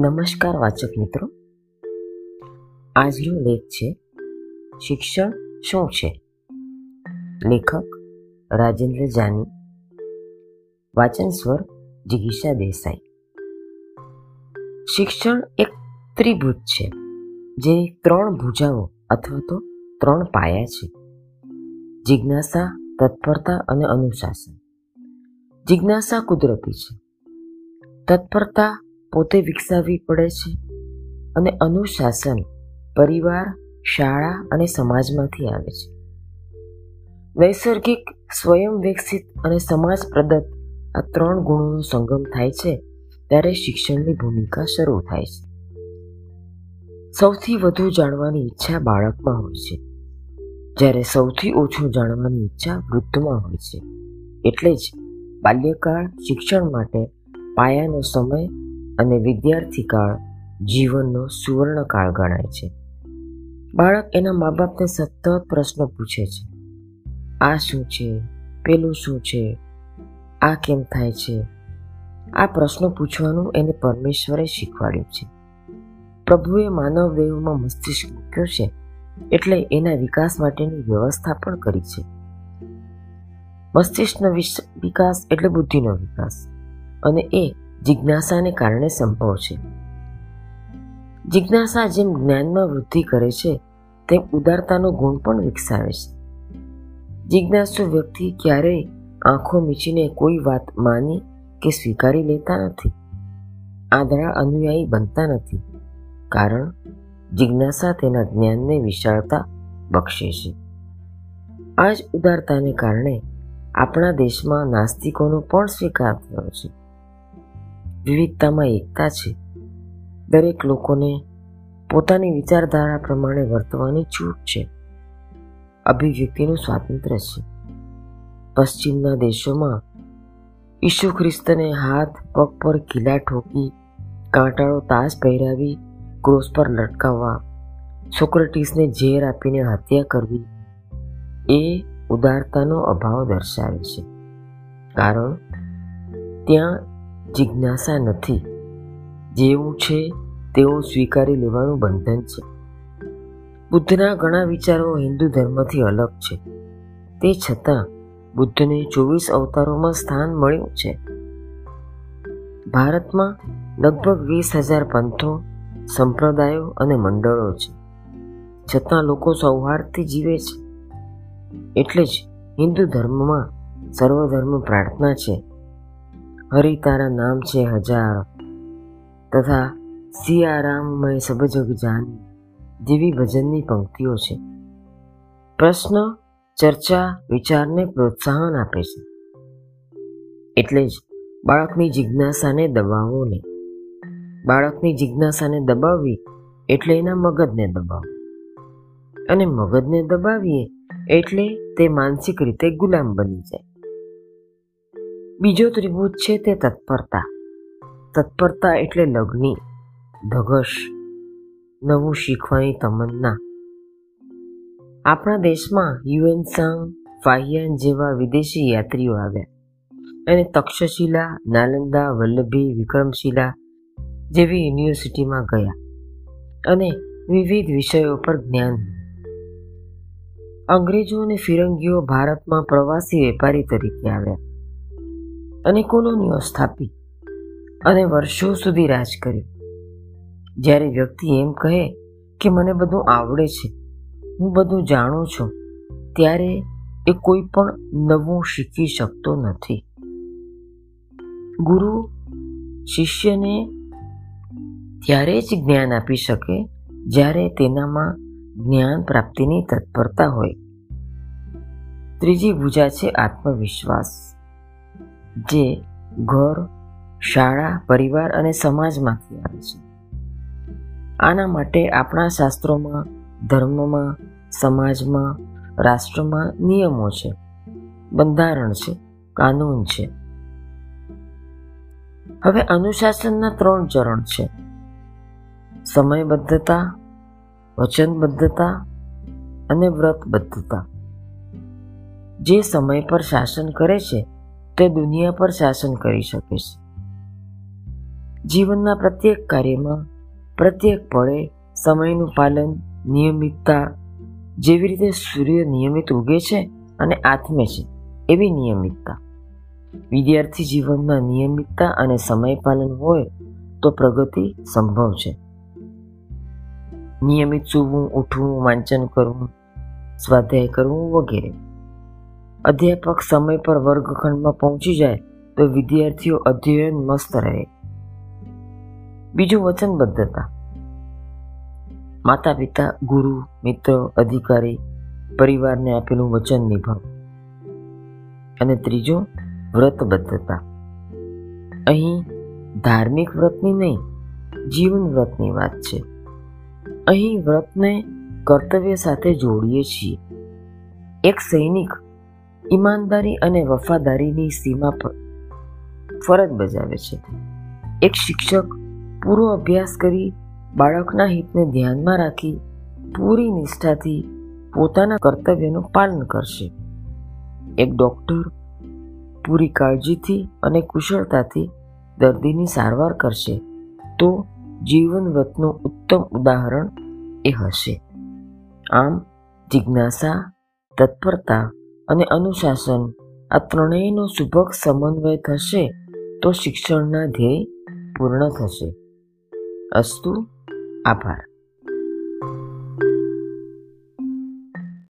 નમસ્કાર વાચક મિત્રો. આજનો લેખ છે, શિક્ષણ શું છે? લેખક રાજેન્દ્ર જાની. વાચન સ્વર જિગીષા દેસાઈ. શિક્ષણ એક ત્રિભુજ છે, જે ત્રણ ભુજાઓ અથવા તો ત્રણ પાયા છે. જિજ્ઞાસા, તત્પરતા અને અનુશાસન. જિજ્ઞાસા કુદરતી છે. તત્પરતા પોતે વિકસાવવી પડે છે અને અનુશાસન પરિવાર, શાળા અને સમાજમાંથી આવે છે. નૈસર્ગિક, સ્વયં વિકસિત અને સમાજ પ્રદત્ત આ ત્રણ ગુણોનો સંગમ થાય છે ત્યારે શિક્ષણની ભૂમિકા શરૂ થાય છે. સૌથી વધુ જાણવાની ઈચ્છા બાળકમાં હોય છે. જ્યારે સૌથી ઓછું જાણવાની ઈચ્છા વૃદ્ધમાં હોય છે. એટલે જ બાલ્યકાળ શિક્ષણ માટે પાયાનો સમય અને વિદ્યાર્થી કાળ જીવનનો સુવર્ણકાળ ગણાય છે. બાળક એના મા બાપને સતત પ્રશ્નો પૂછે છે. આ શું છે? પેલું શું છે? આ કેમ થાય છે? આ પ્રશ્નો પૂછવાનું એને પરમેશ્વરે શીખવાડ્યું છે. પ્રભુએ માનવ દેહમાં મસ્તિષ્ક મૂક્યો છે એટલે એના વિકાસ માટેની વ્યવસ્થા પણ કરી છે. મસ્તિષ્કનો વિકાસ એટલે બુદ્ધિનો વિકાસ. અને એ જિજ્ઞાસાને કારણે સંભવ છે. જિજ્ઞાસા જેમ જ્ઞાનમાં વૃદ્ધિ કરે છે, તેમ ઉદારતાનો ગુણ પણ વિકસાવે છે. જિજ્ઞાસુ વ્યક્તિ ક્યારેય આંખો મીચીને કોઈ વાત માની કે સ્વીકારી લેતા નથી. આંધળા અનુયાયી બનતા નથી, કારણ જિજ્ઞાસા તેના જ્ઞાનને વિશાળતા બક્ષે છે. આ જ ઉદારતાને કારણે આપણા દેશમાં નાસ્તિકોનો પણ સ્વીકાર થયો છે. વિવિધતામાં એકતા છે. દરેક લોકોને પોતાની વિચારધારા પ્રમાણે વર્તવાની છૂટ છે. અભિવ્યક્તિનું સ્વાતંત્ર્ય છે. પશ્ચિમના દેશોમાં ઈસુ ખ્રિસ્તને હાથ, પગ પર ગીલા ઠોકી, કાંટાળો તાસ પહેરાવી, ક્રોસ પર લટકાવવા, સોક્રેટીસને ઝેર આપીને હત્યા કરવી, એ ઉદારતાનો અભાવ દર્શાવે છે. કારણ, ત્યાં જિજ્ઞાસા નથી. જેવું છે તેવું સ્વીકારી લેવાનું બંધન છે. બુદ્ધના ઘણા વિચારો હિન્દુ ધર્મથી અલગ છે. તે છતાં બુદ્ધને ચોવીસ અવતારોમાં સ્થાન મળ્યું છે. ભારતમાં લગભગ વીસ હજાર પંથો, સંપ્રદાયો અને મંડળો છે. છતાં લોકો સૌહાર્દથી જીવે છે. એટલે જ હિન્દુ ધર્મમાં સર્વધર્મ પ્રાર્થના છે. હરિ તારા નામ છે હજાર. તથા સિયારામ સબજગ સબ જગ જાની, જેવી ભજનની પંક્તિઓ છે. પ્રશ્ન, ચર્ચા, વિચારને પ્રોત્સાહન આપે છે. એટલે જ બાળકની જિજ્ઞાસાને દબાવો નહીં. બાળકની જિજ્ઞાસાને દબાવવી એટલે એના મગજને દબાવો. અને મગજને દબાવીએ એટલે તે માનસિક રીતે ગુલામ બની જાય. બીજો ત્રિભુજ છે તે તત્પરતા. તત્પરતા એટલે લગ્ની, ધગશ, નવું શીખવાની તમન્ના. આપણા દેશમાં યુએન સંઘ ફાહિયાન જેવા વિદેશી યાત્રીઓ આવ્યા. અને તક્ષશિલા, નાલંદા, વલ્લભી, વિક્રમશિલા જેવી યુનિવર્સિટીમાં ગયા. અને વિવિધ વિષયો પર જ્ઞાન અંગ્રેજો અને ફિરંગીઓ ભારતમાં પ્રવાસી વેપારી તરીકે આવ્યા. અને કોલોનીઓ સ્થાપી અને વર્ષો સુધી રાજ કર્યું. જ્યારે વ્યક્તિ એમ કહે કે મને બધું આવડે છે, હું બધું જાણું છું, ત્યારે એ કોઈ પણ નવું શીખી શકતો નથી. ગુરુ શિષ્યને ત્યારે જ જ્ઞાન આપી શકે જ્યારે તેનામાં જ્ઞાન પ્રાપ્તિની તત્પરતા હોય. ત્રીજી ભૂજા છે આત્મવિશ્વાસ. જે ઘર, શાળા, પરિવાર અને સમાજમાંથી આવે છે. આના માટે આપણા શાસ્ત્રોમાં, ધર્મમાં, સમાજમાં, રાષ્ટ્રમાં નિયમો છે. બંધારણ છે, કાનૂન છે. હવે અનુશાસનના ત્રણ ચરણ છે. સમયબદ્ધતા, વચનબદ્ધતા અને વ્રતબદ્ધતા. જે સમય પર શાસન કરે છે તે દુનિયા પર શાસન કરી શકે છે. જીવનના પ્રત્યેક કાર્યમાં, પ્રત્યેક પળે સમયનું પાલન, નિયમિતતા, જેવી રીતે સૂર્ય નિયમિત ઉગે છે અને આથમે છે, એવી નિયમિતતા. વિદ્યાર્થી જીવનમાં નિયમિતતા અને સમય પાલન હોય તો પ્રગતિ સંભવ છે. નિયમિત સૂવું, ઉઠવું, વાંચન કરવું, સ્વાધ્યાય કરવું વગેરે. અધ્યાપક સમય પર વર્ગખંડમાં પહોંચી જાય તો વિદ્યાર્થીઓ અધ્યયન મસ્ત રહે. બીજું વચનબદ્ધતા. માતા પિતા ગુરુ, મિત્ર, અધિકારી, પરિવારને આપેલું વચન નિભાવ. અને ત્રીજું, વ્રતબદ્ધતા. અહીં ધાર્મિક વ્રતની નહીં, જીવન વ્રતની વાત છે. અહીં વ્રતને કર્તવ્ય સાથે જોડીએ છીએ. એક સૈનિક ઈમાનદારી અને વફાદારીની સીમા પર ફરજ બજાવે છે. એક શિક્ષક પૂરો અભ્યાસ કરી બાળકના હિતને ધ્યાનમાં રાખી પૂરી નિષ્ઠાથી પોતાના કર્તવ્યનું પાલન કરશે. એક ડૉક્ટર પૂરી કાળજીથી અને કુશળતાથી દર્દીની સારવાર કરશે તો જીવનવ્રતનું ઉત્તમ ઉદાહરણ એ હશે. આમ જિજ્ઞાસા, તત્પરતા અને અનુશાસન. આ ત્રણેયનો સુભગ સમન્વય થશે તો શિક્ષણના ધ્યેય પૂર્ણ થશે. અસ્તુ આભાર.